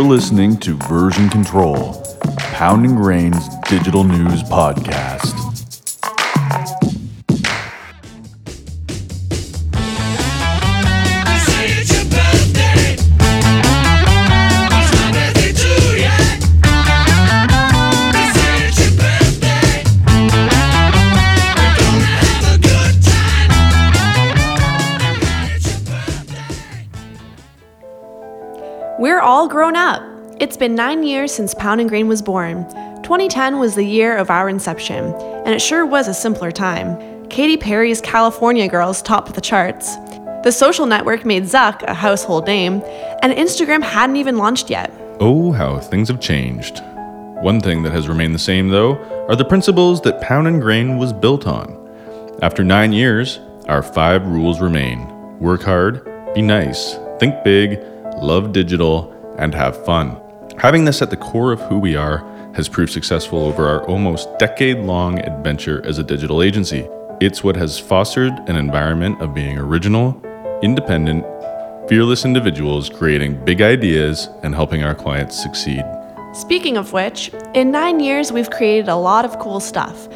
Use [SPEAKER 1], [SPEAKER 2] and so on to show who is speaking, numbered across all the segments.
[SPEAKER 1] You're listening to Version Control, Pound and Grain's digital news podcast.
[SPEAKER 2] Been nine years since Pound and Grain was born. 2010 was the year of our inception, and it sure was a simpler time. Katy Perry's California Girls topped the charts. The social network made Zuck a household name, and Instagram hadn't even launched yet.
[SPEAKER 3] Oh, how things have changed. One thing that has remained the same, though, are the principles that Pound and Grain was built on. After nine years, our five rules remain work hard, be nice, think big, love digital, and have fun. Having this at the core of who we are has proved successful over our almost decade long adventure as a digital agency. It's what has fostered an environment of being original, independent, fearless individuals creating big ideas and helping our clients succeed.
[SPEAKER 2] Speaking of which, in nine years, we've created a lot of cool stuff.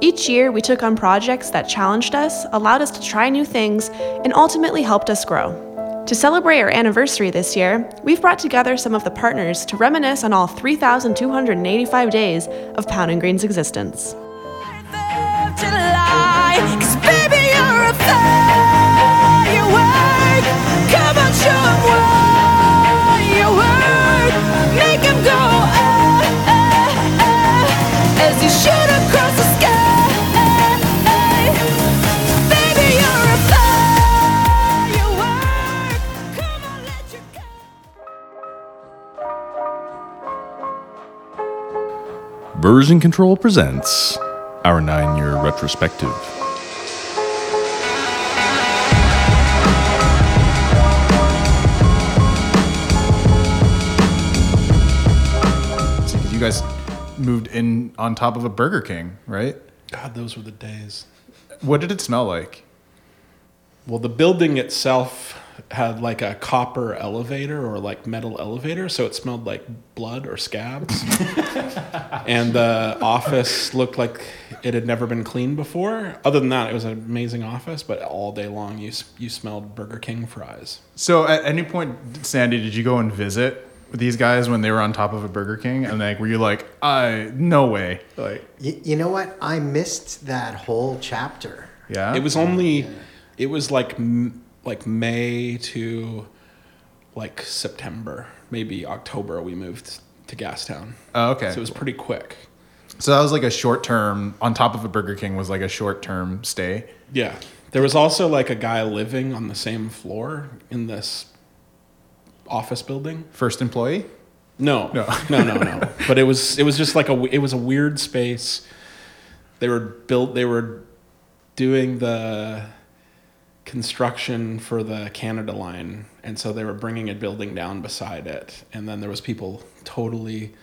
[SPEAKER 2] Each year, we took on projects that challenged us, allowed us to try new things, and ultimately helped us grow. To celebrate our anniversary this year, we've brought together some of the partners to reminisce on all 3,285 days of Pound and Grain's existence.
[SPEAKER 3] Version Control presents our nine year retrospective.
[SPEAKER 4] because you guys moved in on top of a Burger King, right?
[SPEAKER 5] God, those were the days.
[SPEAKER 4] What did it smell like?
[SPEAKER 5] Well, the building itself had like a copper elevator or like metal elevator, so it smelled like blood or scabs. and the office looked like it had never been cleaned before. Other than that, it was an amazing office, but all day long you you smelled Burger King fries.
[SPEAKER 4] So, at any point, Sandy, did you go and visit with these guys when they were on top of a Burger King? And like, were you like, I no way, like,
[SPEAKER 6] You, you know what? I missed that whole chapter.
[SPEAKER 4] yeah?
[SPEAKER 5] It was only it was like m- like May to like September, maybe October we moved to Gastown.
[SPEAKER 4] Oh, okay.
[SPEAKER 5] So it was pretty quick.
[SPEAKER 4] So that was like a short term. On top of a Burger King was like a short term stay.
[SPEAKER 5] Yeah. There was also like a guy living on the same floor in this office building.
[SPEAKER 4] First employee.
[SPEAKER 5] No,
[SPEAKER 4] No.
[SPEAKER 5] no, no, no. But it was it was just like a it was a weird space. They were built. They were doing the construction for the Canada line, and so they were bringing a building down beside it, and then there was people totally.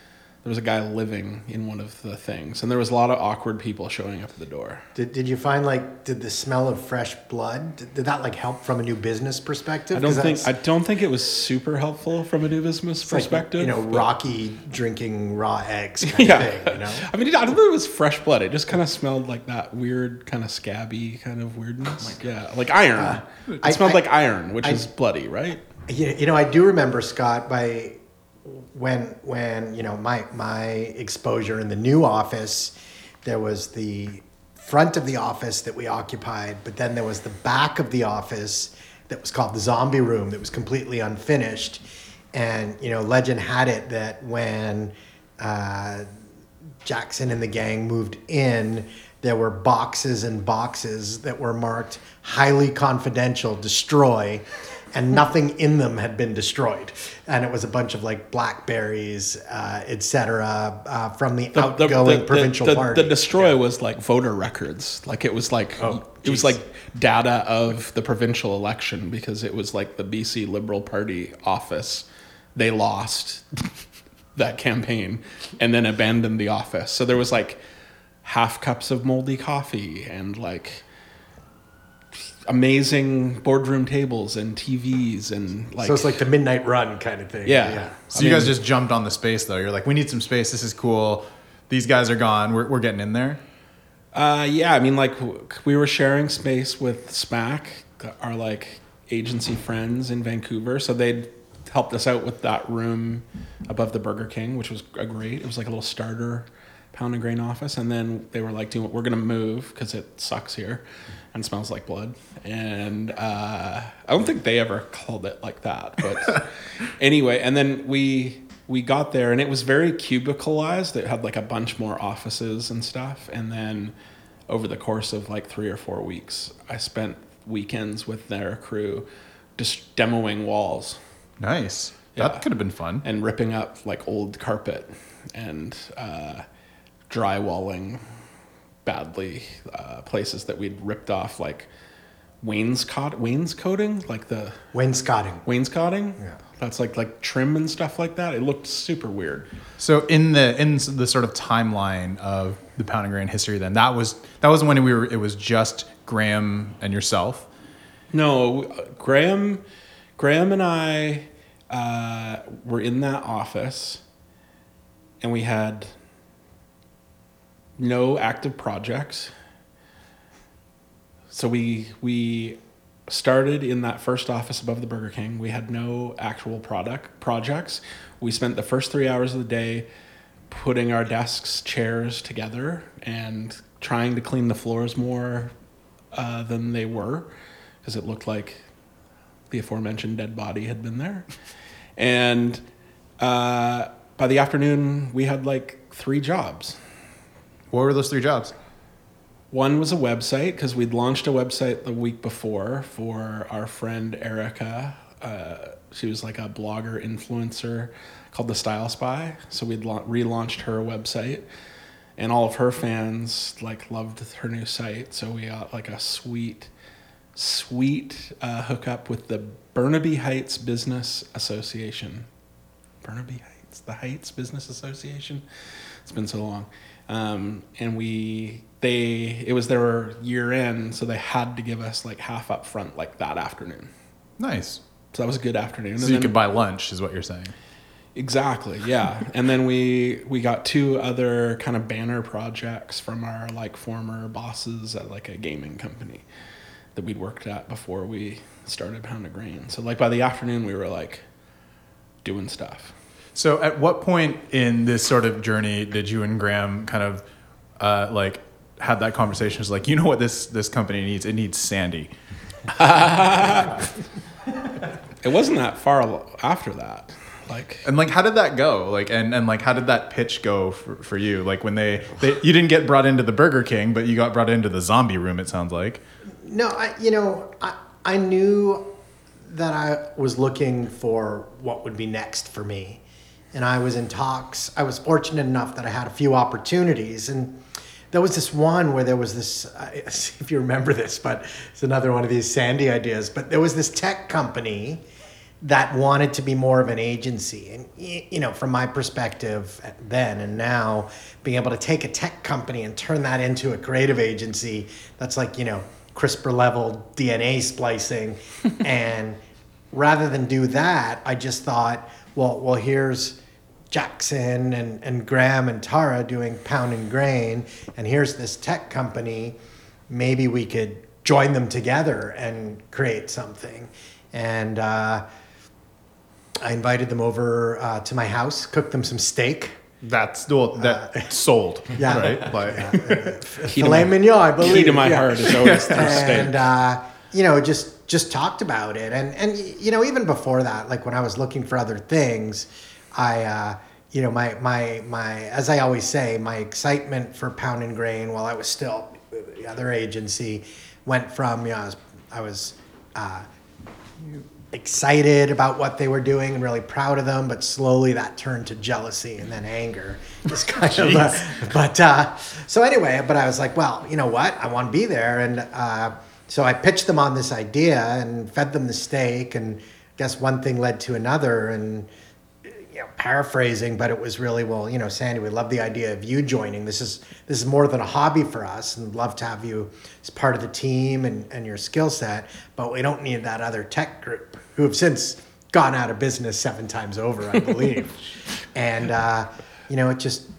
[SPEAKER 5] There was a guy living in one of the things, and there was a lot of awkward people showing up at the door.
[SPEAKER 6] Did, did you find like did the smell of fresh blood did, did that like help from a new business perspective?
[SPEAKER 5] I don't think I don't think it was super helpful from a new business
[SPEAKER 6] it's like,
[SPEAKER 5] perspective.
[SPEAKER 6] you know,
[SPEAKER 5] but-
[SPEAKER 6] Rocky drinking raw eggs kind
[SPEAKER 5] yeah.
[SPEAKER 6] of thing. You know,
[SPEAKER 5] I mean, I don't think it was fresh blood. It just kind of smelled like that weird, kind of scabby kind of weirdness. Oh yeah, like iron. Uh, it
[SPEAKER 6] I-
[SPEAKER 5] smelled
[SPEAKER 6] I-
[SPEAKER 5] like iron, which
[SPEAKER 6] I-
[SPEAKER 5] is bloody, right?
[SPEAKER 6] you, you know, I do remember Scott by when when you know my my exposure in the new office. There was the front of the office that we occupied, but then there was the back of the office that was called the zombie room that was completely unfinished. And you know, legend had it that when uh, Jackson and the gang moved in, there were boxes and boxes that were marked highly confidential, destroy, and nothing in them had been destroyed. And it was a bunch of like blackberries, uh, et cetera, uh, from the, outgoing provincial
[SPEAKER 5] the,
[SPEAKER 6] party.
[SPEAKER 5] The destroy was like voter records. Like it was like
[SPEAKER 6] Oh,
[SPEAKER 5] it was like data of the provincial election because it was like the BC Liberal Party office. They lost that campaign and then abandoned the office. So there was like half cups of moldy coffee and like amazing boardroom tables and TVs and like
[SPEAKER 6] so it's like the midnight run kind of thing.
[SPEAKER 5] yeah. yeah.
[SPEAKER 4] So you guys just jumped on the space though. You're like, we need some space. This is cool. These guys are gone. We're, we're getting in there.
[SPEAKER 5] Uh, yeah, I mean, like we were sharing space with SPAC, our like agency friends in Vancouver, so they'd helped us out with that room above the Burger King, which was a great. It was like a little starter pound and grain office, and then they were like, "Doing, we're gonna move because it sucks here and smells like blood." And uh, I don't think they ever called it like that, but anyway. And then we we got there, and it was very cubicleized. It had like a bunch more offices and stuff, and then over the course of like three or four weeks, I spent weekends with their crew just demoing walls
[SPEAKER 4] Nice.
[SPEAKER 5] Yeah.
[SPEAKER 4] That could have been fun.
[SPEAKER 5] and ripping up like old carpet and uh, drywalling badly uh, places that we'd ripped off like wainscot wainscoting like the
[SPEAKER 6] Wainscoting.
[SPEAKER 5] wainscoting
[SPEAKER 6] Yeah.
[SPEAKER 5] that's like like trim and stuff like that it looked super weird
[SPEAKER 4] So in the in the sort of timeline of the pound and grain history, then that was that was when we were. It was just Graham and yourself.
[SPEAKER 5] No, Graham, Graham and I uh, were in that office, and we had no active projects. So we we started in that first office above the Burger King. We had no actual product projects. We spent the first three hours of the day putting our desks, chairs together, and trying to clean the floors more uh, than they were, because it looked like the aforementioned dead body had been there. And uh, by the afternoon, we had like three jobs.
[SPEAKER 4] What were those three jobs?
[SPEAKER 5] One was a website because we'd launched a website the week before for our friend Erica. Uh, she was like a blogger influencer called the Style Spy. So we'd la- relaunched her website, and all of her fans like loved her new site. So we got like a sweet, sweet uh, hookup with the Burnaby Heights Business Association. Burnaby Heights, the Heights Business Association. It's been so long, um, and we they it was their year end, so they had to give us like half up front like that afternoon.
[SPEAKER 4] Nice.
[SPEAKER 5] So that was a good afternoon.
[SPEAKER 4] So
[SPEAKER 5] And
[SPEAKER 4] you
[SPEAKER 5] then-
[SPEAKER 4] could buy lunch, is what you're saying.
[SPEAKER 5] Exactly, yeah. and then we we got two other kind of banner projects from our like former bosses at like a gaming company that we'd worked at before we started Pound and Grain. So like by the afternoon we were like doing stuff.
[SPEAKER 4] So at what point in this sort of journey did you and Graham kind of uh, like have that conversation? It's like, you know what this this company needs? It needs Sandy.
[SPEAKER 5] It wasn't that far after that. Like
[SPEAKER 4] And like, how did that go? Like, and, and like, how did that pitch go for, for you? Like when they, they, you didn't get brought into the Burger King, but you got brought into the zombie room. It sounds like.
[SPEAKER 6] No, I, you know, I, I knew that I was looking for what would be next for me. And I was in talks. I was fortunate enough that I had a few opportunities. And there was this one where there was this, if you remember this, but it's another one of these Sandy ideas. But there was this tech company that wanted to be more of an agency. And, you know, from my perspective then and now, being able to take a tech company and turn that into a creative agency, that's like, you know, CRISPR level DNA splicing. and rather than do that, I just thought, well, well, here's Jackson and, and Graham and Tara doing pound and grain, and here's this tech company. Maybe we could join them together and create something. And uh, I invited them over uh, to my house, cooked them some steak.
[SPEAKER 4] That's well, that sold.
[SPEAKER 6] Yeah.
[SPEAKER 4] Right.
[SPEAKER 5] Key to
[SPEAKER 6] Filet
[SPEAKER 5] my-
[SPEAKER 6] mignon, I believe.
[SPEAKER 5] key to my
[SPEAKER 6] yeah.
[SPEAKER 5] heart is always
[SPEAKER 6] and
[SPEAKER 5] steak.
[SPEAKER 6] uh, you know just just talked about it and and you know even before that like when i was looking for other things i uh, you know my my my as i always say my excitement for pound and grain while i was still the other agency went from you know i was i was uh, excited about what they were doing and really proud of them, but slowly that turned to jealousy and then anger. Just kind of, uh, but uh, so anyway, but I was like, well, you know what? I want to be there, and uh, so I pitched them on this idea and fed them the steak, and guess one thing led to another, and you know, paraphrasing, but it was really well, you know, Sandy, we love the idea of you joining. This is this is more than a hobby for us, and love to have you as part of the team and, and your skill set. But we don't need that other tech group who have since gone out of business seven times over, I believe. and uh, you know, it just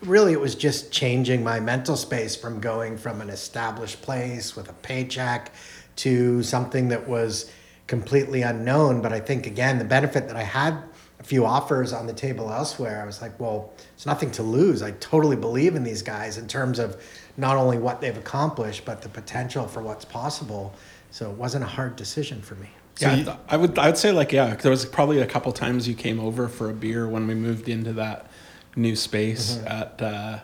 [SPEAKER 6] really it was just changing my mental space from going from an established place with a paycheck to something that was completely unknown but i think again the benefit that i had a few offers on the table elsewhere i was like well it's nothing to lose. I totally believe in these guys in terms of not only what they've accomplished but the potential for what's possible. So it wasn't a hard decision for me.
[SPEAKER 5] Yeah, I I would I would say like yeah, there was probably a couple times you came over for a beer when we moved into that new space at uh,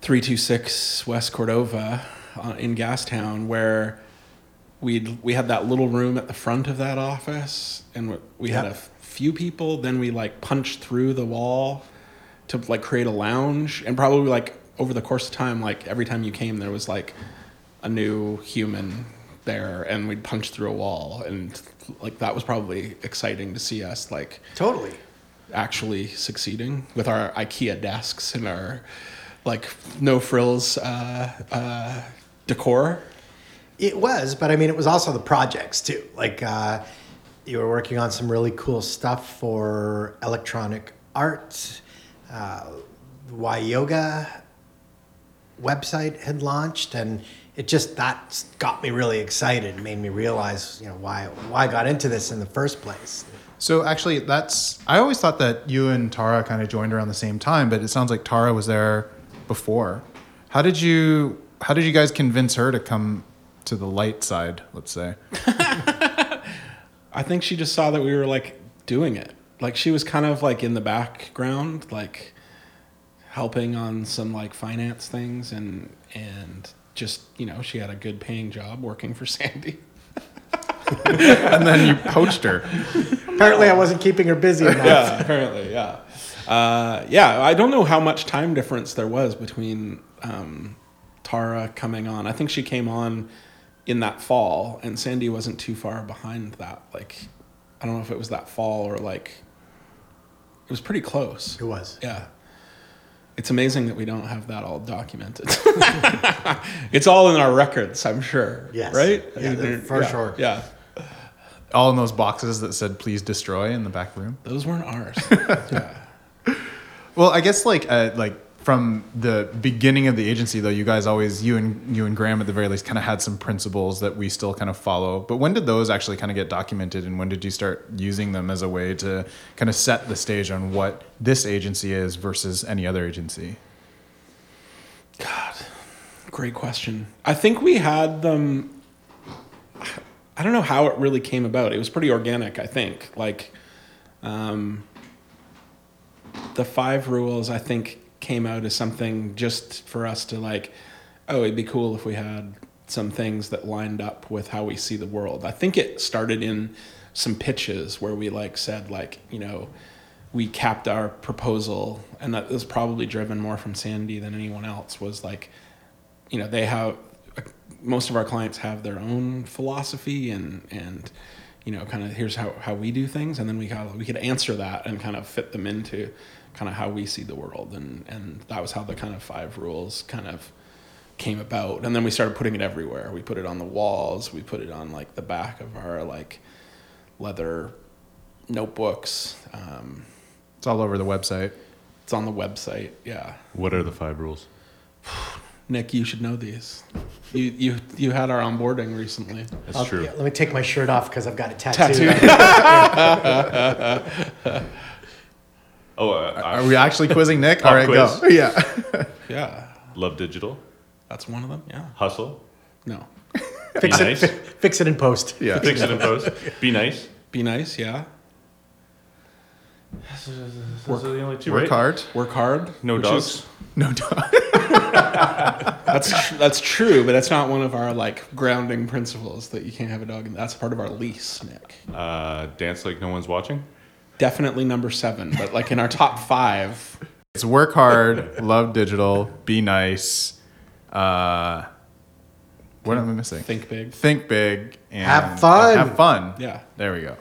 [SPEAKER 5] three two six West Cordova uh, in Gastown, where we we had that little room at the front of that office, and we- we had a
[SPEAKER 6] Yep.
[SPEAKER 5] f- few people. Then we like punched through the wall to like create a lounge, and probably like over the course of time, like every time you came, there was like a new human there, and we'd punch through a wall, and like that was probably exciting to see us like
[SPEAKER 6] totally
[SPEAKER 5] actually succeeding with our IKEA desks and our like no frills uh, uh, decor.
[SPEAKER 6] It was, but I mean, it was also the projects too. Like uh, you were working on some really cool stuff for electronic art. Uh, YYoga website had launched, and it just that got me really excited. Made me realize, you know, why why I got into this in the first place.
[SPEAKER 4] So actually, that's I always thought that you and Tara kind of joined around the same time, but it sounds like Tara was there before. How did you How did you guys convince her to come to the light side? Let's say.
[SPEAKER 5] I think she just saw that we were like doing it. Like she was kind of like in the background, like helping on some like finance things and and just you know she had a good paying job working for Sandy.
[SPEAKER 4] and then you poached her.
[SPEAKER 6] Apparently, I wasn't keeping her busy enough.
[SPEAKER 5] yeah, apparently, yeah. Uh, yeah, I don't know how much time difference there was between um, Tara coming on. I think she came on in that fall, and Sandy wasn't too far behind that. Like, I don't know if it was that fall or like, it was pretty close.
[SPEAKER 6] It was.
[SPEAKER 5] Yeah. It's amazing that we don't have that all documented. it's all in our records, I'm sure.
[SPEAKER 6] Yes.
[SPEAKER 5] Right?
[SPEAKER 6] Yeah,
[SPEAKER 5] they're-
[SPEAKER 6] for
[SPEAKER 5] yeah,
[SPEAKER 6] sure.
[SPEAKER 5] Yeah.
[SPEAKER 4] All in those boxes that said "Please destroy" in the back room.
[SPEAKER 5] Those weren't ours. yeah.
[SPEAKER 4] Well, I guess like uh, like from the beginning of the agency, though, you guys always you and you and Graham at the very least kind of had some principles that we still kind of follow. But when did those actually kind of get documented, and when did you start using them as a way to kind of set the stage on what this agency is versus any other agency?
[SPEAKER 5] God, great question. I think we had them. I don't know how it really came about. It was pretty organic, I think. Like, um, the five rules, I think, came out as something just for us to like, oh, it'd be cool if we had some things that lined up with how we see the world. I think it started in some pitches where we like said like, you know, we capped our proposal, and that was probably driven more from Sandy than anyone else. Was like, you know, they have most of our clients have their own philosophy and and you know, kind of here's how how we do things, and then we kind of we could answer that and kind of fit them into kind of how we see the world, and and that was how the kind of five rules kind of came about and then we started putting it everywhere we put it on the walls we put it on like the back of our like leather notebooks um,
[SPEAKER 4] It's all over the website.
[SPEAKER 5] it's on the website yeah
[SPEAKER 3] What are the five rules?
[SPEAKER 5] nick you should know these you you you had our onboarding recently
[SPEAKER 3] That's
[SPEAKER 6] I'll-
[SPEAKER 3] true.
[SPEAKER 6] yeah, let me take my shirt off because I've got a tattoo.
[SPEAKER 5] Tattoo.
[SPEAKER 3] Oh, uh,
[SPEAKER 4] Are we actually quizzing Nick? All right,
[SPEAKER 3] quiz.
[SPEAKER 4] go. Yeah.
[SPEAKER 5] yeah
[SPEAKER 3] love digital,
[SPEAKER 5] that's one of them yeah
[SPEAKER 3] hustle,
[SPEAKER 5] no
[SPEAKER 6] fix
[SPEAKER 3] Be
[SPEAKER 6] it.
[SPEAKER 3] nice.
[SPEAKER 6] fi- fix it in post.
[SPEAKER 4] Yeah.
[SPEAKER 3] fix it in post, be nice.
[SPEAKER 5] be nice yeah
[SPEAKER 3] Those are the only two,
[SPEAKER 4] Work
[SPEAKER 3] right?
[SPEAKER 4] hard.
[SPEAKER 5] work hard
[SPEAKER 3] No dogs.
[SPEAKER 5] is-
[SPEAKER 4] No dogs.
[SPEAKER 5] that's tr- that's true but that's not one of our like grounding principles that you can't have a dog and that's part of our lease nick
[SPEAKER 3] Uh, dance like no one's watching.
[SPEAKER 5] Definitely number seven but like in our top five
[SPEAKER 4] It's work hard, love digital, be nice. Uh, what am I missing?
[SPEAKER 5] think big
[SPEAKER 4] Think big and
[SPEAKER 6] Have fun.
[SPEAKER 4] Have fun.
[SPEAKER 5] Yeah.
[SPEAKER 4] There we go.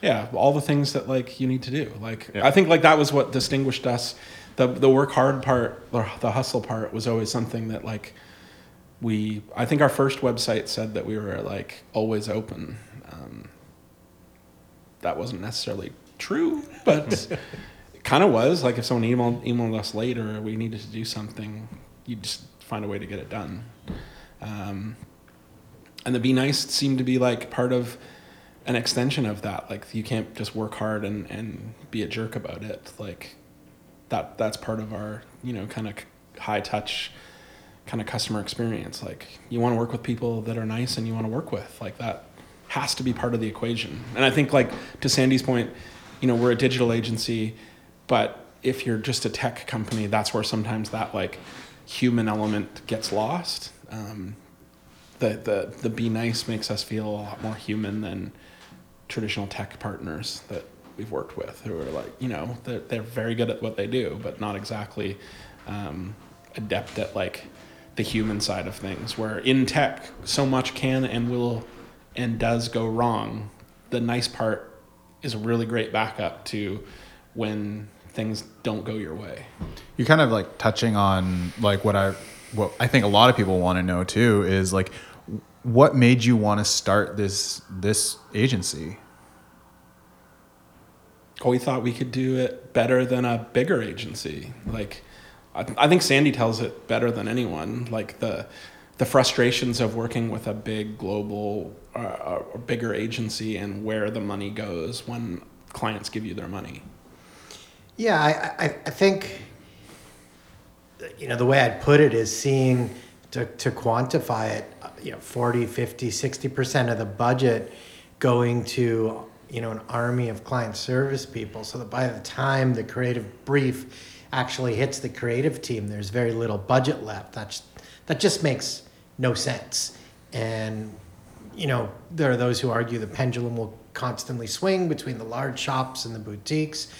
[SPEAKER 5] yeah, all the things that like you need to do. Like I think like that was what distinguished us. The the work hard part, or the hustle part, was always something that like we. I think our first website said that we were like always open. Um, that wasn't necessarily true, but it kind of was. Like if someone emailed emailed us later, we needed to do something, you just find a way to get it done. Um, and the be nice seemed to be like part of an extension of that. Like you can't just work hard and, and be a jerk about it. Like that that's part of our you know kind of high touch kind of customer experience. Like you want to work with people that are nice and you want to work with like that has to be part of the equation. And I think like to Sandy's point, you know we're a digital agency, but if you're just a tech company, that's where sometimes that like human element gets lost. Um, the, the the be nice makes us feel a lot more human than traditional tech partners that we've worked with who are like you know they're, they're very good at what they do but not exactly um, adept at like the human side of things where in tech so much can and will and does go wrong the nice part is a really great backup to when things don't go your way
[SPEAKER 4] You're kind of like touching on like what I what I think a lot of people want to know too is like what made you want to start this this agency?
[SPEAKER 5] we thought we could do it better than a bigger agency. Like, I, I think Sandy tells it better than anyone. Like the the frustrations of working with a big global uh, or bigger agency and where the money goes when clients give you their money.
[SPEAKER 6] Yeah, I, I, I think, you know, the way I'd put it is seeing, to, to quantify it, you know, 40, 50, 60% of the budget going to, you know, an army of client service people so that by the time the creative brief actually hits the creative team, there's very little budget left. That's, that just makes no sense. And you know, there are those who argue the pendulum will constantly swing between the large shops and the boutiques.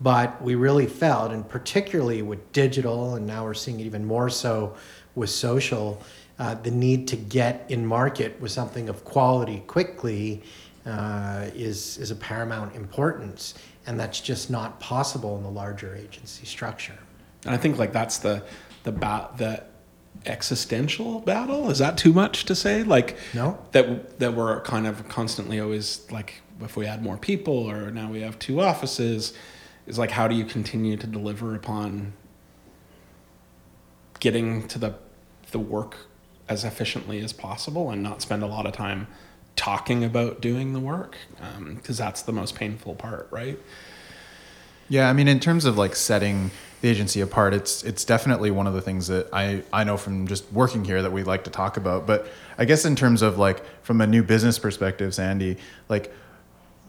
[SPEAKER 6] But we really felt, and particularly with digital, and now we're seeing it even more so with social, uh, the need to get in market with something of quality quickly uh, is, is a paramount importance. And that's just not possible in the larger agency structure.
[SPEAKER 5] And I think like that's the the ba- the existential battle. Is that too much to say? Like
[SPEAKER 6] No.
[SPEAKER 5] that that we're kind of constantly always like if we add more people or now we have two offices, is like how do you continue to deliver upon getting to the the work as efficiently as possible and not spend a lot of time talking about doing the work um, because that's the most painful part, right?
[SPEAKER 4] Yeah, I mean, in terms of like setting the agency apart, it's it's definitely one of the things that I I know from just working here that we like to talk about. But I guess in terms of like from a new business perspective, Sandy, like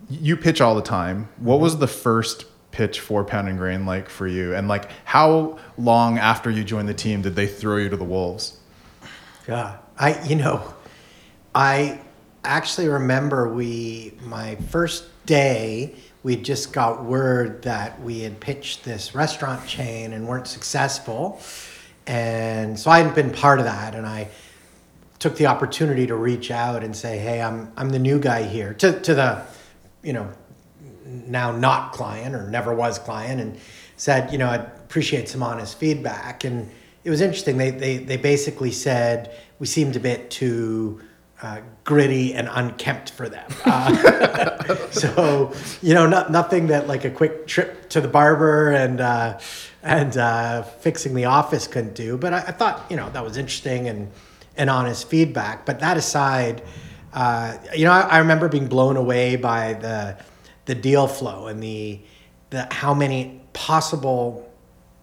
[SPEAKER 4] you pitch all the time. What mm-hmm. was the first pitch for Pound and Grain like for you, and like how long after you joined the team did they throw you to the wolves?
[SPEAKER 6] Yeah, I you know, I actually remember we my first day we just got word that we had pitched this restaurant chain and weren't successful, and so I hadn't been part of that, and I took the opportunity to reach out and say, hey, I'm I'm the new guy here to to the, you know, now not client or never was client and said, you know, I'd appreciate some honest feedback. And it was interesting. They, they, they basically said we seemed a bit too uh, gritty and unkempt for them. Uh, so, you know, not, nothing that like a quick trip to the barber and, uh, and uh, fixing the office couldn't do. But I, I thought, you know, that was interesting and, and honest feedback. But that aside, uh, you know, I, I remember being blown away by the, the deal flow and the, the how many possible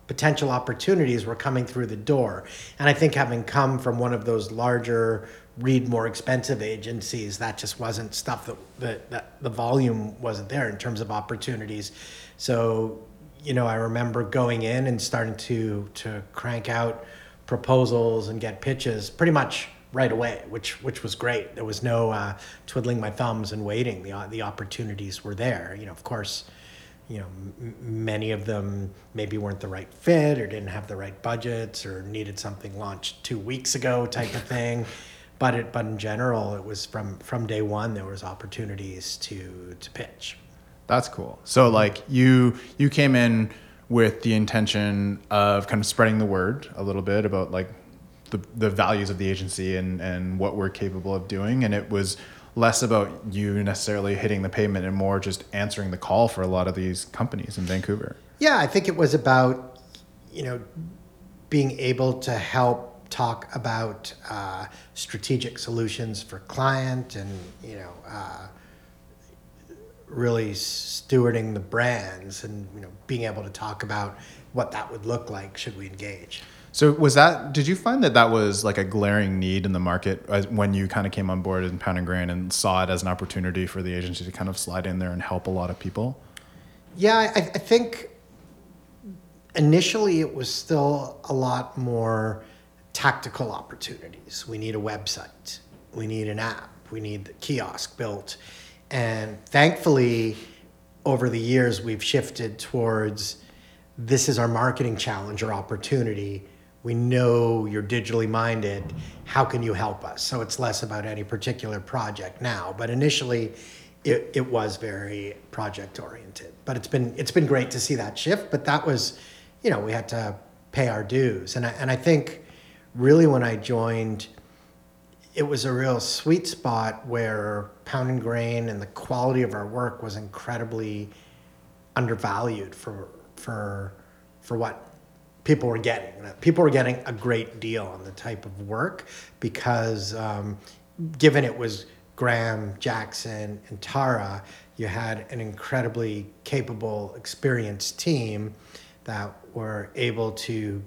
[SPEAKER 6] potential opportunities were coming through the door. And I think having come from one of those larger, read more expensive agencies, that just wasn't stuff that, that, that the volume wasn't there in terms of opportunities. So, you know, I remember going in and starting to to crank out proposals and get pitches pretty much right away, which which was great. There was no uh, twiddling my thumbs and waiting. The the opportunities were there. You know, of course, you know, m- many of them maybe weren't the right fit or didn't have the right budgets or needed something launched two weeks ago type of thing. But it, but in general, it was from from day one there was opportunities to to pitch.
[SPEAKER 4] That's cool. So like you you came in with the intention of kind of spreading the word a little bit about like the the values of the agency and and what we're capable of doing and it was less about you necessarily hitting the pavement and more just answering the call for a lot of these companies in Vancouver.
[SPEAKER 6] Yeah, I think it was about, you know, being able to help talk about uh, strategic solutions for client and, you know, uh, really stewarding the brands and, you know, being able to talk about what that would look like should we engage.
[SPEAKER 4] So was that? Did you find that that was like a glaring need in the market when you kind of came on board in Pound and Grain and saw it as an opportunity for the agency to kind of slide in there and help a lot of people?
[SPEAKER 6] Yeah, I, I think initially it was still a lot more tactical opportunities. We need a website, we need an app, we need the kiosk built. And thankfully, over the years, we've shifted towards this is our marketing challenge or opportunity. We know you're digitally minded. How can you help us? So it's less about any particular project now. But initially, it, it was very project oriented. But it's been it's been great to see that shift. But that was, you know, we had to pay our dues. And I, and I think really when I joined, it was a real sweet spot where Pound and Grain and the quality of our work was incredibly undervalued for for for what people were getting. People were getting a great deal on the type of work because um, given it was Graham, Jackson, and Tara, you had an incredibly capable, experienced team that were able to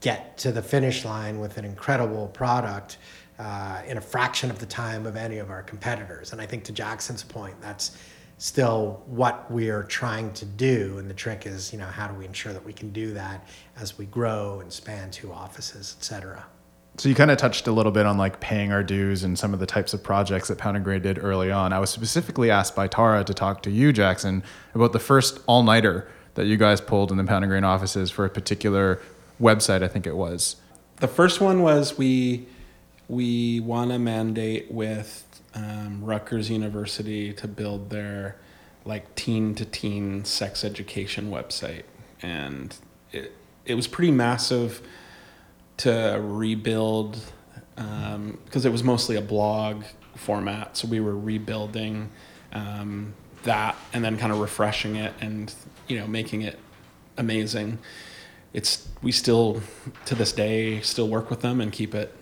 [SPEAKER 6] get to the finish line with an incredible product uh, in a fraction of the time of any of our competitors. And I think to Jackson's point, that's still what we are trying to do. And the trick is, you know, how do we ensure that we can do that as we grow and span two offices, et cetera.
[SPEAKER 4] So you kind of touched a little bit on like paying our dues and some of the types of projects that Pound and Grain did early on. I was specifically asked by Tara to talk to you, Jackson, about the first all nighter that you guys pulled in the Pound and Grain offices for a particular website. I think it was.
[SPEAKER 5] The first one was we we won a mandate with um, Rutgers University to build their like teen to teen sex education website, and it it was pretty massive to rebuild um, because it was mostly a blog format. So we were rebuilding um, that and then kind of refreshing it and you know making it amazing. It's we still to this day still work with them and keep it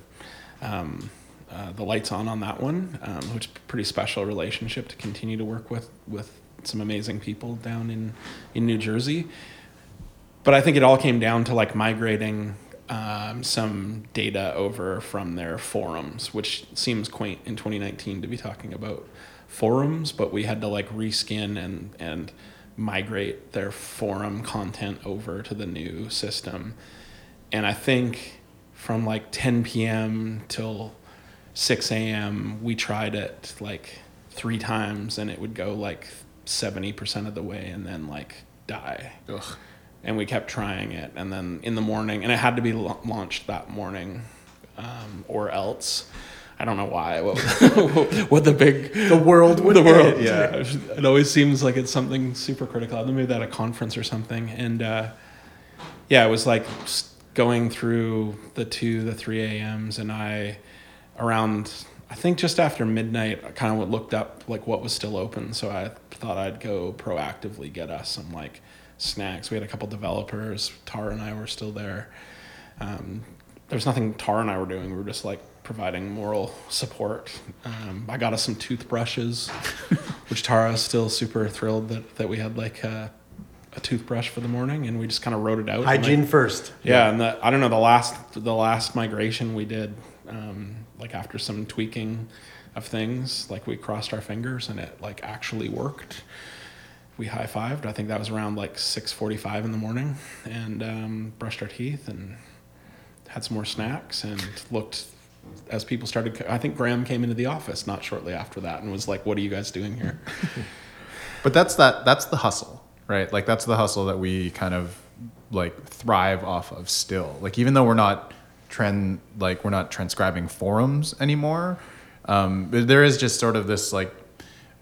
[SPEAKER 5] um, uh, the lights on on that one, um, which is a pretty special relationship to continue to work with with some amazing people down in in New Jersey. But I think it all came down to like migrating um, some data over from their forums, which seems quaint in 2019 to be talking about forums, but we had to like reskin and and migrate their forum content over to the new system. And I think from like 10 p.m. till 6 a.m. we tried it like three times and it would go like 70% of the way and then like die.
[SPEAKER 4] Ugh.
[SPEAKER 5] And we kept trying it. And then in the morning, and it had to be la- launched that morning um, or else. I don't know why. What, what the big
[SPEAKER 6] The world would
[SPEAKER 5] the world.
[SPEAKER 6] end.
[SPEAKER 5] Yeah, it always seems like it's something super critical. I Maybe that at a conference or something. And uh, yeah, it was like going through the two, the three a.m.s, and I around I think just after midnight, I kind of looked up like what was still open. So I thought I'd go proactively get us some like snacks. We had a couple developers. Tara and I were still there. Um, there was nothing Tara and I were doing. We were just like providing moral support. Um, I got us some toothbrushes, which Tara is still super thrilled that, that we had like a, a toothbrush for the morning, and we just kind of wrote it out. and, like,
[SPEAKER 6] Hygiene first.
[SPEAKER 5] yeah, and the, I don't know the last the last migration we did, um, like after some tweaking of things, like we crossed our fingers and it like actually worked. We high fived. I think that was around like six forty five in the morning, and um, brushed our teeth and had some more snacks and looked. As people started, I think Graham came into the office not shortly after that and was like, "What are you guys doing here?"
[SPEAKER 4] But that's that that's the hustle, right? Like that's the hustle that we kind of like thrive off of still. Like even though we're not trend like we're not transcribing forums anymore, um, but there is just sort of this like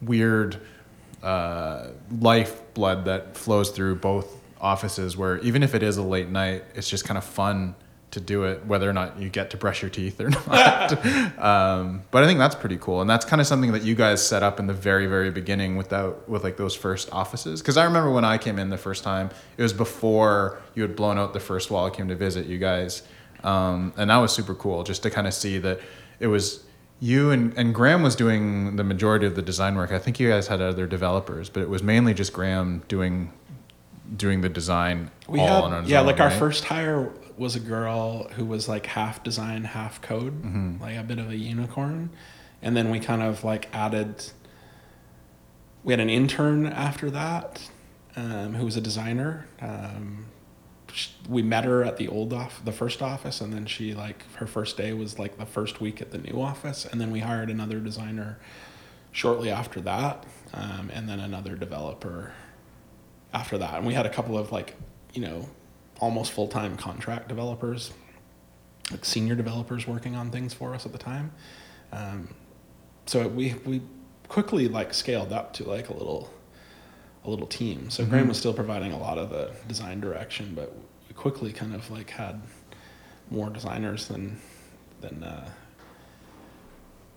[SPEAKER 4] weird uh, lifeblood that flows through both offices. Where even if it is a late night, it's just kind of fun to do it, whether or not you get to brush your teeth or not. um, but I think that's pretty cool, and that's kind of something that you guys set up in the very, very beginning without with like those first offices. Because I remember when I came in the first time, it was before you had blown out the first wall. I came to visit you guys, um, and that was super cool just to kind of see that it was you and, and Graham was doing the majority of the design work. I think you guys had other developers, but it was mainly just Graham doing doing the design
[SPEAKER 5] We
[SPEAKER 4] all
[SPEAKER 5] had, yeah, like our first hire was a girl who was like half design, half code,
[SPEAKER 4] Mm-hmm.
[SPEAKER 5] like a bit of a unicorn. And then we kind of like added, we had an intern after that um, who was a designer. Um, sh- we met her at the old off, the first office, and then she like her first day was like the first week at the new office, and then we hired another designer shortly after that, um, and then another developer after that. And we had a couple of like, you know, almost full time contract developers, like senior developers working on things for us at the time. Um, so we we quickly like scaled up to like a little a little team. So Graham was still providing a lot of the design direction, but we quickly kind of like had more designers than than uh,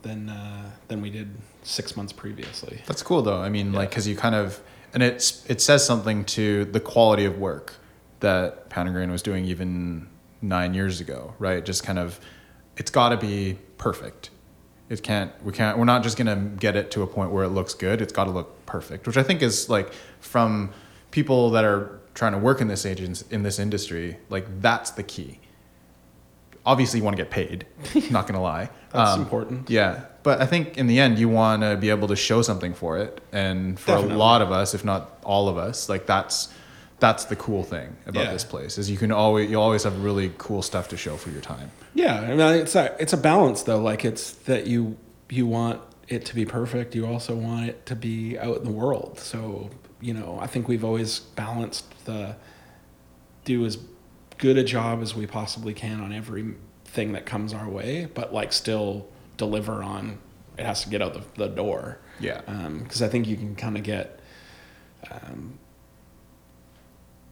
[SPEAKER 5] than uh, than we did six months previously.
[SPEAKER 4] That's cool though. I mean, like, because you kind of, and it's it says something to the quality of work that Pound and Grain was doing even nine years ago, right? Just kind of, it's got to be perfect. It can't. We can't. We're not just gonna get it to a point where it looks good. It's got to look perfect, which I think is like from people that are trying to work in this agents in this industry. Like that's the key. Obviously, you want to get paid. not gonna lie.
[SPEAKER 5] That's
[SPEAKER 4] Um,
[SPEAKER 5] important.
[SPEAKER 4] yeah, but I think in the end, you want to be able to show something for it, and for
[SPEAKER 5] Definitely.
[SPEAKER 4] a lot of us, if not all of us, like that's that's the cool thing about
[SPEAKER 5] Yeah.
[SPEAKER 4] this place is you can always you always have really cool stuff to show for your time.
[SPEAKER 5] Yeah, I mean, it's a it's a balance though. Like it's that you you want it to be perfect. You also want it to be out in the world. So you know, I think we've always balanced the do as good a job as we possibly can on everything that comes our way, but like still deliver on. It has to get out the, the door.
[SPEAKER 4] Yeah.
[SPEAKER 5] Um, because I think you can kind of get um,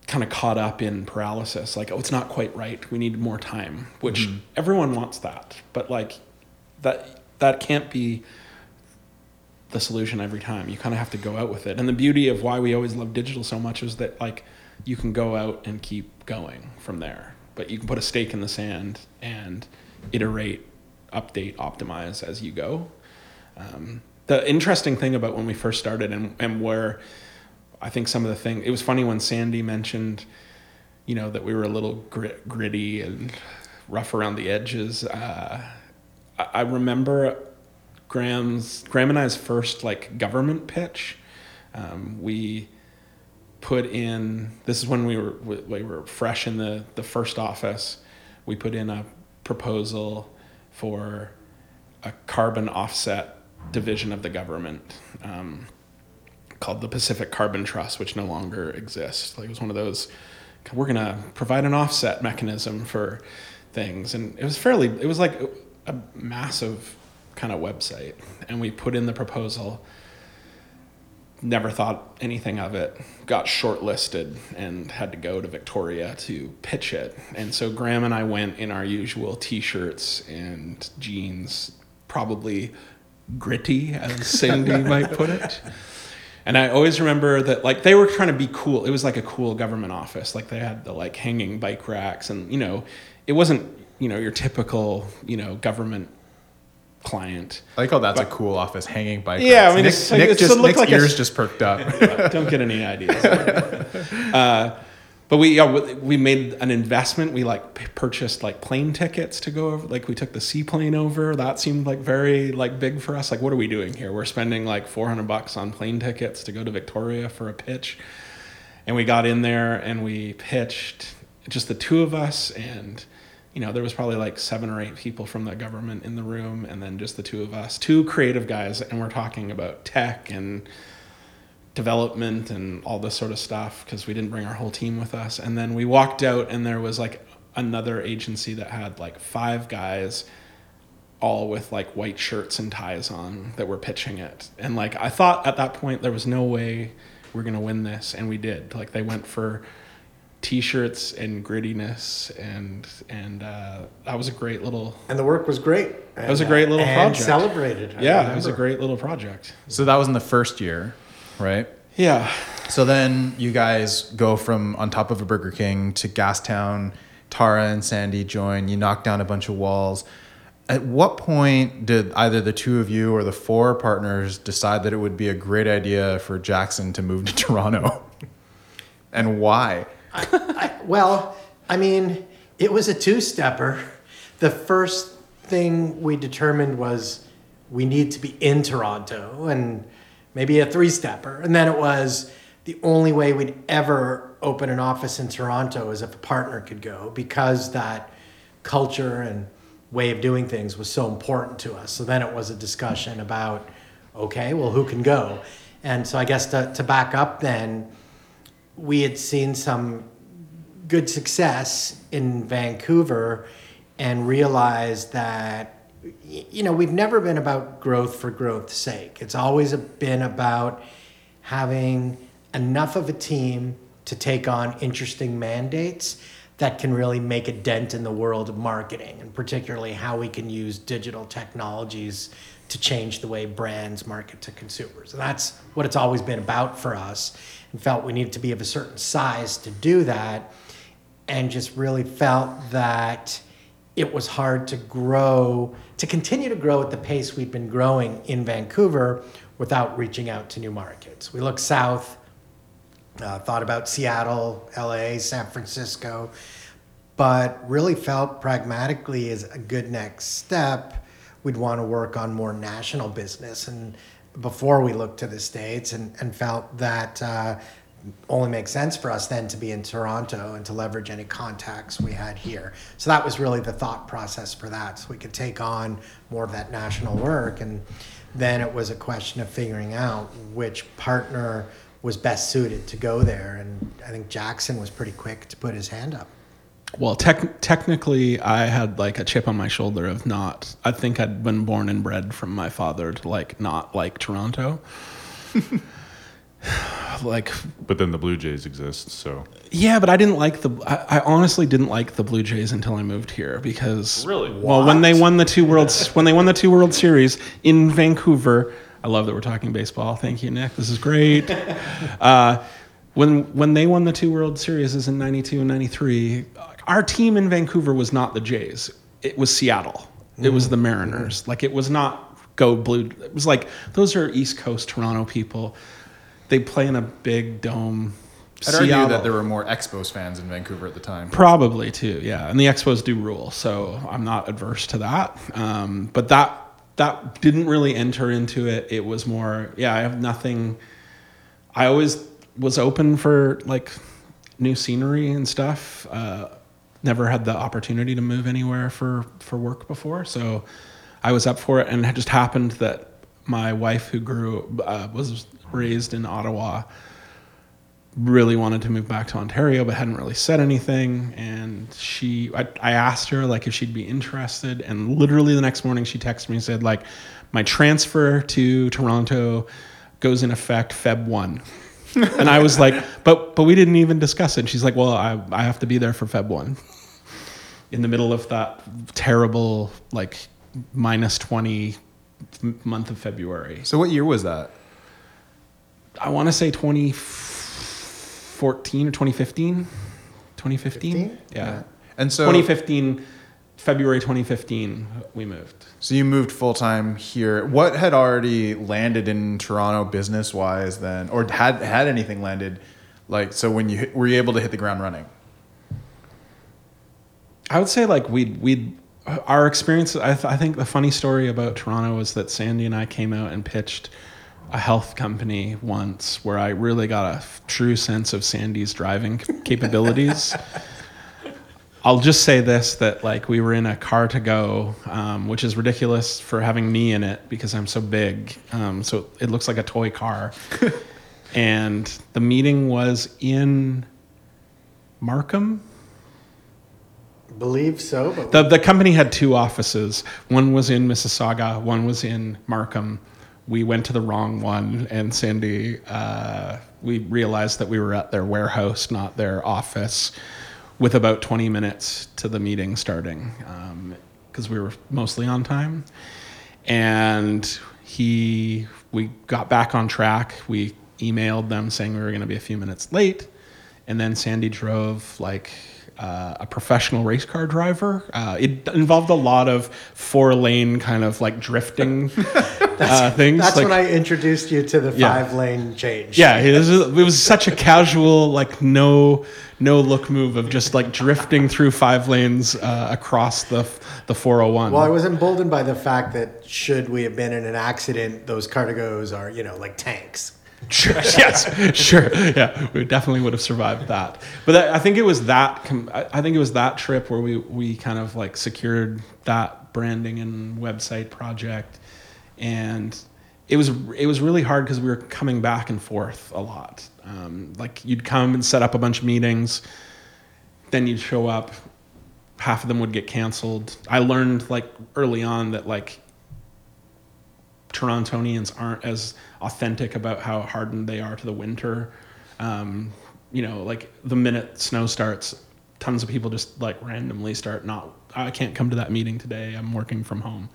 [SPEAKER 5] kind of caught up in paralysis like oh it's not quite right we need more time which everyone wants that but like that that can't be the solution every time you kind of have to go out with it and the beauty of why we always love digital so much is that like you can go out and keep going from there but you can put a stake in the sand and iterate update optimize as you go. Um, the interesting thing about when we first started and, and where I think some of the thing it was funny when Sandy mentioned, you know, that we were a little grit, gritty and rough around the edges. Uh, I, I remember Graham's Graham and I's first like government pitch. Um, we put in this is when we were we were fresh in the the first office. We put in a proposal for a carbon offset division of the government. Um, called the Pacific Carbon Trust, which no longer exists. Like it was one of those, we're gonna provide an offset mechanism for things, and it was fairly, it was like a massive kind of website, and we put in the proposal. Never thought anything of it. Got shortlisted and had to go to Victoria to pitch it. And so Graham and I went in our usual t-shirts and jeans, probably gritty, as Cindy might put it. And I always remember that like they were trying to be cool. It was like a cool government office. Like they had the like hanging bike racks and you know, it wasn't, you know, your typical, you know, government client.
[SPEAKER 4] I like that's a cool office hanging bike.
[SPEAKER 5] Yeah,
[SPEAKER 4] racks.
[SPEAKER 5] I mean,
[SPEAKER 4] Nick,
[SPEAKER 5] it's
[SPEAKER 4] Nick
[SPEAKER 5] it's
[SPEAKER 4] just Nick's
[SPEAKER 5] like a-
[SPEAKER 4] ears just perked up.
[SPEAKER 5] Don't get any ideas. uh, but we yeah, we- made an investment. We like purchased like plane tickets to go over. Like we took the seaplane over. That seemed like very like big for us. Like what are we doing here? We're spending like 400 bucks on plane tickets to go to Victoria for a pitch. And we got in there and we pitched just the two of us and you know there was probably like seven or eight people from the government in the room and then just the two of us two creative guys and we're talking about tech and development and all this sort of stuff because we didn't bring our whole team with us. And then we walked out, and there was like another agency that had like five guys all with like white shirts and ties on that were pitching it. And like I thought at that point there was no way we're gonna win this, and we did. Like they went for t-shirts and grittiness and and uh, that was a great little
[SPEAKER 6] And the work was great. It
[SPEAKER 5] was a great little
[SPEAKER 6] and
[SPEAKER 5] project.
[SPEAKER 6] celebrated. I
[SPEAKER 5] yeah it was a great little project
[SPEAKER 4] So that was in the first year, right?
[SPEAKER 5] yeah
[SPEAKER 4] So then you guys go from on top of a Burger King to Gastown. Tara and Sandy join. You knock down a bunch of walls. At what point did either the two of you or the four partners decide that it would be a great idea for Jackson to move to Toronto? and why?
[SPEAKER 6] Well, I mean, it was a two stepper. The first thing we determined was we need to be in Toronto and maybe a three stepper. And then it was the only way we'd ever open an office in Toronto is if a partner could go because that culture and way of doing things was so important to us. So then it was a discussion about, okay, well, who can go? And so I guess to, to back up then, we had seen some good success in Vancouver and realized that you know we've never been about growth for growth's sake. It's always been about having enough of a team to take on interesting mandates that can really make a dent in the world of marketing and particularly how we can use digital technologies to change the way brands market to consumers. And that's what it's always been about for us and felt we needed to be of a certain size to do that and just really felt that it was hard to grow, to continue to grow at the pace we've been growing in Vancouver without reaching out to new markets. We looked south, uh, thought about Seattle, LA, San Francisco, but really felt pragmatically as a good next step, we'd want to work on more national business and before we looked to the States and, and felt that uh, only makes sense for us then to be in Toronto and to leverage any contacts we had here. So that was really the thought process for that. So we could take on more of that national work. And then it was a question of figuring out which partner was best suited to go there. And I think Jackson was pretty quick to put his hand up.
[SPEAKER 5] well tec- technically i had like a chip on my shoulder of not i think i'd been born and bred from my father to like not like toronto like
[SPEAKER 3] But then the Blue Jays exist, so
[SPEAKER 5] Yeah, but I didn't like the. I, I honestly didn't like the Blue Jays until I moved here because
[SPEAKER 3] Really?
[SPEAKER 5] well, when they won the two worlds, when they won the two World Series in Vancouver, I love that we're talking baseball. Thank you, Nick. This is great. uh, when when they won the two World Series in '92 and '93, our team in Vancouver was not the Jays. It was Seattle. It was the Mariners. Like it was not go blue. It was like those are East Coast Toronto people. They play in a big dome.
[SPEAKER 4] I'd argue
[SPEAKER 5] Seattle.
[SPEAKER 4] that there were more Expos fans in Vancouver at the time.
[SPEAKER 5] Probably too, yeah. And the Expos do rule, so I'm not adverse to that. Um, but that that didn't really enter into it. It was more, yeah. I have nothing. I always was open for like new scenery and stuff. Uh, never had the opportunity to move anywhere for for work before, so I was up for it. And it just happened that my wife, who grew uh, was raised in Ottawa, really wanted to move back to Ontario, but hadn't really said anything. And she, I, I asked her like if she'd be interested, and literally the next morning she texted me and said like, my transfer to Toronto goes in effect Feb one. and I was like, but but we didn't even discuss it. And she's like, well, I I have to be there for Feb one. In the middle of that terrible like minus twenty month of February.
[SPEAKER 4] So what year was that?
[SPEAKER 5] I want to say 2014 or 2015. 2015?
[SPEAKER 6] 15?
[SPEAKER 5] Yeah.
[SPEAKER 4] And so
[SPEAKER 5] 2015, February 2015, we moved.
[SPEAKER 4] So you moved full time here. What had already landed in Toronto business wise then, or had had anything landed? Like so, when you were you able to hit the ground running?
[SPEAKER 5] I would say like we we our experience. I, th- I think the funny story about Toronto was that Sandy and I came out and pitched a health company once where I really got a f- true sense of Sandy's driving c- capabilities. I'll just say this that like we were in a car to go, um, which is ridiculous for having me in it because I'm so big. Um, so it looks like a toy car. and the meeting was in Markham,
[SPEAKER 6] believe so, but
[SPEAKER 5] The the company had two offices. One was in Mississauga. One was in Markham. We went to the wrong one, and Sandy, uh, we realized that we were at their warehouse, not their office, with about 20 minutes to the meeting starting, because we were mostly on time. And he, we got back on track. We emailed them saying we were going to be a few minutes late, and then Sandy drove like uh, a professional race car driver. Uh, it involved a lot of four lane kind of like drifting uh, things.
[SPEAKER 6] that's
[SPEAKER 5] like,
[SPEAKER 6] when I introduced you to the
[SPEAKER 5] Yeah.
[SPEAKER 6] five lane change.
[SPEAKER 5] yeah, it was, it was such a casual, like no no look move of just like drifting through five lanes uh, across the the 401.
[SPEAKER 6] Well, I was emboldened by the fact that should we have been in an accident, those Car2Gos are, you know, like tanks.
[SPEAKER 5] Sure. yes. Sure. Yeah. We definitely would have survived that. But that, I think it was that. I think it was that trip where we we kind of like secured that branding and website project, and it was it was really hard because we were coming back and forth a lot. Um, like you'd come and set up a bunch of meetings, then you'd show up. Half of them would get canceled. I learned like early on that like Torontonians aren't as authentic about how hardened they are to the winter. Um, you know, like the minute snow starts, tons of people just like randomly start not. I can't come to that meeting today. I'm working from home,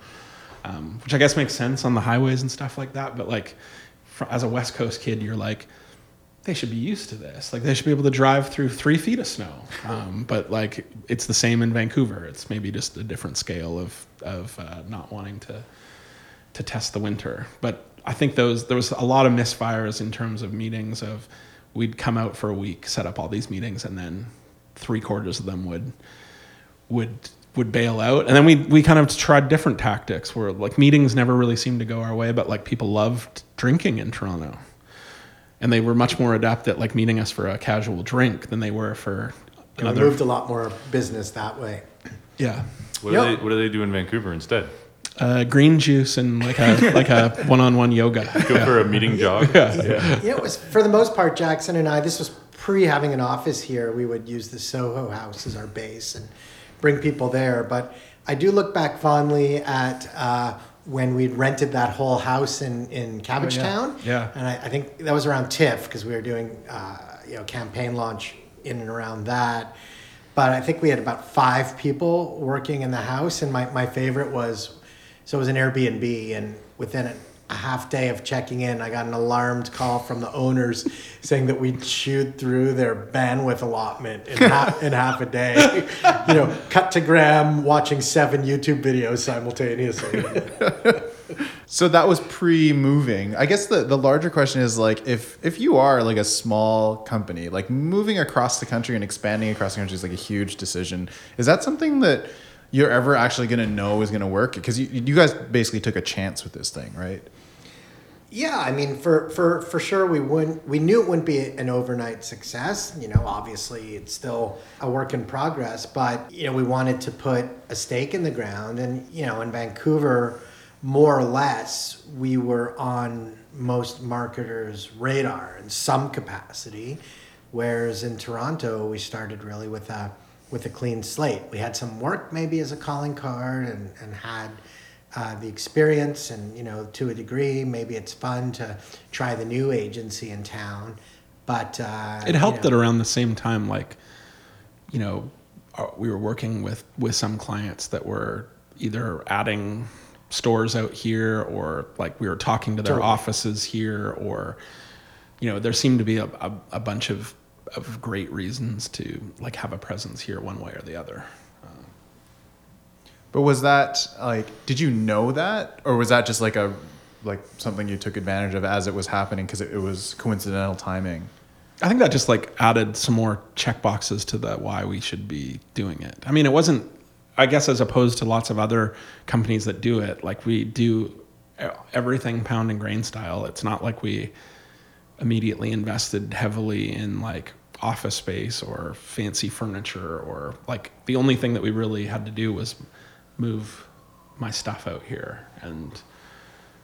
[SPEAKER 5] um, which I guess makes sense on the highways and stuff like that. But like, for, as a West Coast kid, you're like, they should be used to this. Like they should be able to drive through three feet of snow. Um, but like it's the same in Vancouver. It's maybe just a different scale of of uh, not wanting to to test the winter. But I think those there was a lot of misfires in terms of meetings of we'd come out for a week, set up all these meetings, and then three quarters of them would would would bail out. And then we we kind of tried different tactics where like meetings never really seemed to go our way, but like people loved drinking in Toronto. And they were much more adept at like meeting us for a casual drink than they were for
[SPEAKER 6] And we moved a lot more business that way.
[SPEAKER 5] yeah.
[SPEAKER 7] What,
[SPEAKER 6] Yep.
[SPEAKER 7] do they, what do they do in Vancouver instead?
[SPEAKER 5] Uh, green juice and like a like a one-on-one yoga.
[SPEAKER 7] Go for a meeting jog?
[SPEAKER 5] Yeah.
[SPEAKER 6] Yeah, it was for the most part, Jackson and I. This was pre having an office here. We would use the Soho House as our base and bring people there. But I do look back fondly at uh, when we'd rented that whole house in in Cabbagetown.
[SPEAKER 5] Yeah.
[SPEAKER 6] and I, I think that was around TIFF because we were doing uh, you know campaign launch in and around that. But I think we had about five people working in the house, and my, my favorite was so it was an Airbnb, and within a, a half day of checking in, I got an alarmed call from the owners saying that we'd chewed through their bandwidth allotment in, half, in half a day. You know, cut to Graham watching seven YouTube videos simultaneously.
[SPEAKER 4] So that was pre-moving. I guess the, the larger question is like if if you are like a small company, like moving across the country and expanding across the country is like a huge decision. Is that something that you're ever actually going to know is going to work? Because you, you guys basically took a chance with this thing, right?
[SPEAKER 6] Yeah, I mean, for, for, for sure, we wouldn't. We knew it wouldn't be an overnight success. You know, obviously, it's still a work in progress. But you know, we wanted to put a stake in the ground, and you know, in Vancouver, more or less, we were on most marketers' radar in some capacity. Whereas in Toronto, we started really with a with a clean slate. We had some work maybe as a calling card, and and had uh, the experience and you know to a degree maybe it's fun to try the new agency in town but uh,
[SPEAKER 5] it helped
[SPEAKER 6] you
[SPEAKER 5] that around the same time like you know uh, we were working with with some clients that were either adding stores out here or like we were talking to their
[SPEAKER 6] Totally.
[SPEAKER 5] offices here or you know there seemed to be a, a, a bunch of of great reasons to like have a presence here one way or the other
[SPEAKER 4] But was that like did you know that or was that just like a like something you took advantage of as it was happening because it, it was coincidental timing?
[SPEAKER 5] I think that just like added some more check boxes to the why we should be doing it. I mean, it wasn't, I guess, as opposed to lots of other companies that do it, like we do everything Pound and Grain style. It's not like we immediately invested heavily in like office space or fancy furniture or like the only thing that we really had to do was move my stuff out here and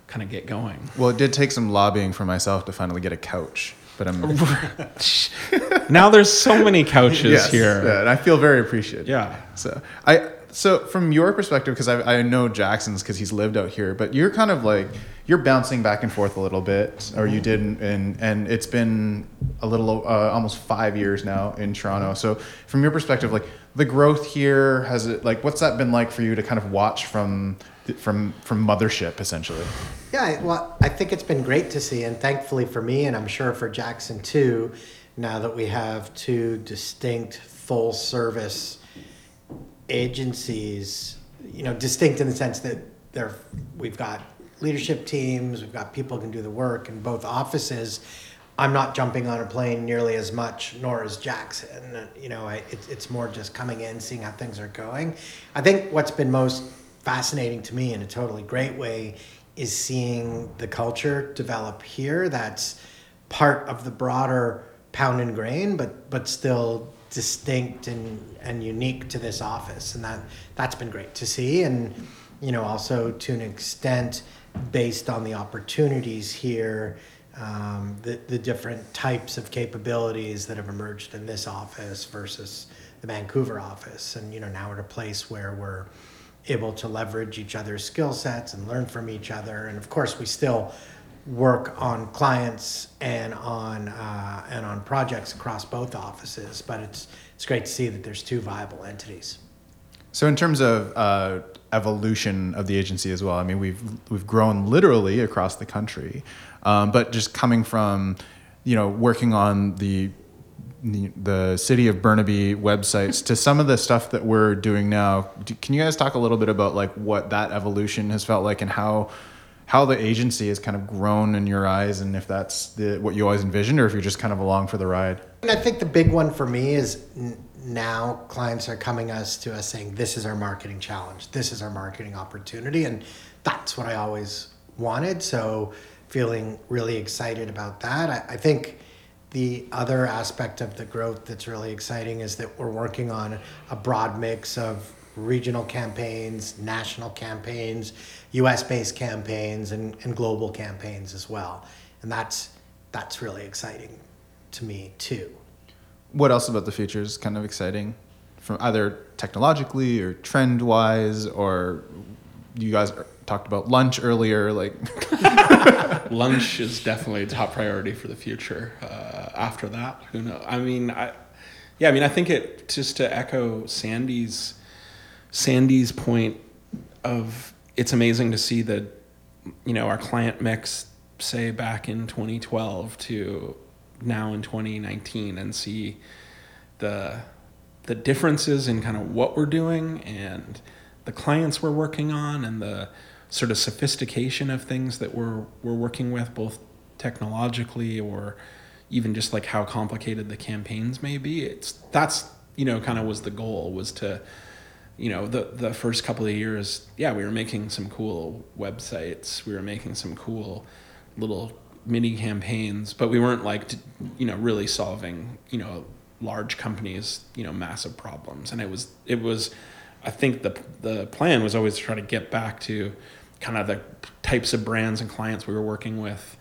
[SPEAKER 5] kind of get going.
[SPEAKER 4] Well, it did take some lobbying for myself to finally get a couch. but I'm
[SPEAKER 5] now there's so many couches
[SPEAKER 4] Yes,
[SPEAKER 5] here.
[SPEAKER 4] yeah, and I feel very appreciated.
[SPEAKER 5] Yeah.
[SPEAKER 4] So I so from your perspective, because I, I know Jackson's because he's lived out here, but you're kind of like you're bouncing back and forth a little bit, or you didn't, and and it's been a little uh, almost five years now in Toronto. So from your perspective, like the growth here has it like what's that been like for you to kind of watch from from from mothership essentially?
[SPEAKER 6] Yeah, well, I think it's been great to see, and thankfully for me, and I'm sure for Jackson too, now that we have two distinct full service agencies, you know, distinct in the sense that they're, we've got leadership teams, we've got people who can do the work in both offices. I'm not jumping on a plane nearly as much, nor is Jackson. You know, I, it's, it's more just coming in, seeing how things are going. I think what's been most fascinating to me in a totally great way is seeing the culture develop here. That's part of the broader Pound and Grain, but but still distinct and and unique to this office, and that that's been great to see. And you know, also to an extent, based on the opportunities here, um, the the different types of capabilities that have emerged in this office versus the Vancouver office, and you know, now we're at a place where we're able to leverage each other's skill sets and learn from each other. And of course, we still work on clients and on uh, and on projects across both offices. But it's it's great to see that there's two viable entities.
[SPEAKER 4] So in terms of uh, evolution of the agency as well, I mean we've we've grown literally across the country, um, but just coming from, you know, working on the the, city of Burnaby websites to some of the stuff that we're doing now. Can you guys talk a little bit about like what that evolution has felt like and how how the agency has kind of grown in your eyes and if that's the what you always envisioned or if you're just kind of along for the ride?
[SPEAKER 6] And I think the big one for me is n- now clients are coming us to us saying, "This is our marketing challenge. This is our marketing opportunity," and that's what I always wanted. So, feeling really excited about that. I, I think the other aspect of the growth that's really exciting is that we're working on a broad mix of regional campaigns, national campaigns, U.S. based campaigns, and, and global campaigns as well, and that's that's really exciting to me too.
[SPEAKER 4] what else about the future is kind of exciting from either technologically or trend wise or you guys talked about lunch earlier like
[SPEAKER 5] lunch is definitely a top priority for the future. Uh, after that, who knows? I mean, I, yeah, I mean, I think it just to echo Sandy's, Sandy's point of it's amazing to see that, you know, our client mix, say back in 2012 to now in 2019, and see the the differences in kind of what we're doing and the clients we're working on and the sort of sophistication of things that we're we're working with both technologically or even just like how complicated the campaigns may be. It's that's you know kind of was the goal was to you know the the first couple of years yeah we were making some cool websites. We were making some cool little mini campaigns but we weren't like you know really solving you know large companies you know massive problems. And it was it was i think the the plan was always to try to get back to kind of the types of brands and clients we were working with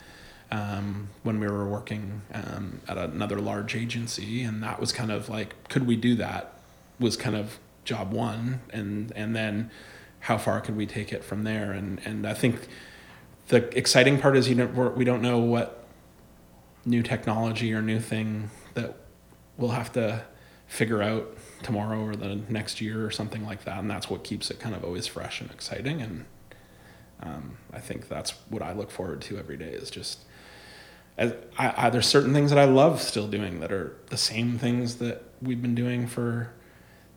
[SPEAKER 5] um, when we were working um, at another large agency. And that was kind of like could we do that was kind of job one and and then how far could we take it from there? And and i think the exciting part is you know we don't know what new technology or new thing that we'll have to figure out tomorrow or the next year or something like that. And that's what keeps it kind of always fresh and exciting. And um, i think that's what i look forward to every day is just as I, I, there's certain things that i love still doing that are the same things that we've been doing for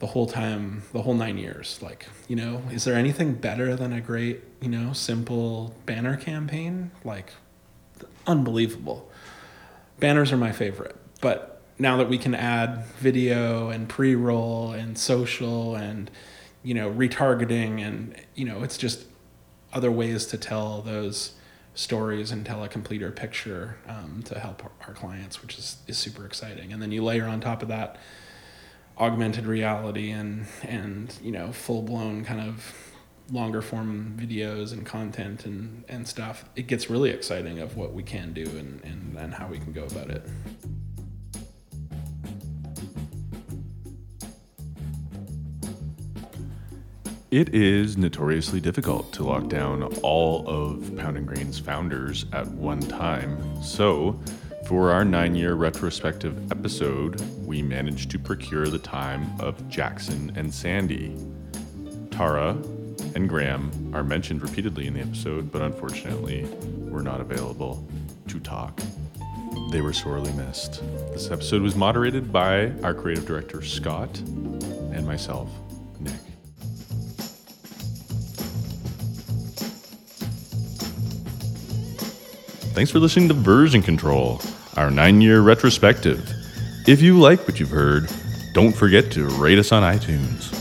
[SPEAKER 5] the whole time the whole nine years like you know is there anything better than a great you know simple banner campaign? Like unbelievable. Banners are my favorite but now that we can add video and pre-roll and social and you know retargeting and you know it's just other ways to tell those stories and tell a completer picture um, to help our clients which is, is super exciting. And then you layer on top of that augmented reality and and you know full blown kind of longer form videos and content and, and stuff, it gets really exciting of what we can do and, and, and how we can go about it.
[SPEAKER 3] It is notoriously difficult to lock down all of Pound and Grain's founders at one time. So, for our nine year retrospective episode, we managed to procure the time of Jackson and Sandy. Tara and Graham are mentioned repeatedly in the episode, but unfortunately were not available to talk. They were sorely missed. This episode was moderated by our creative director, Scott, and myself, Nick. Thanks for listening to Version Control, our nine year retrospective. If you like what you've heard, don't forget to rate us on iTunes.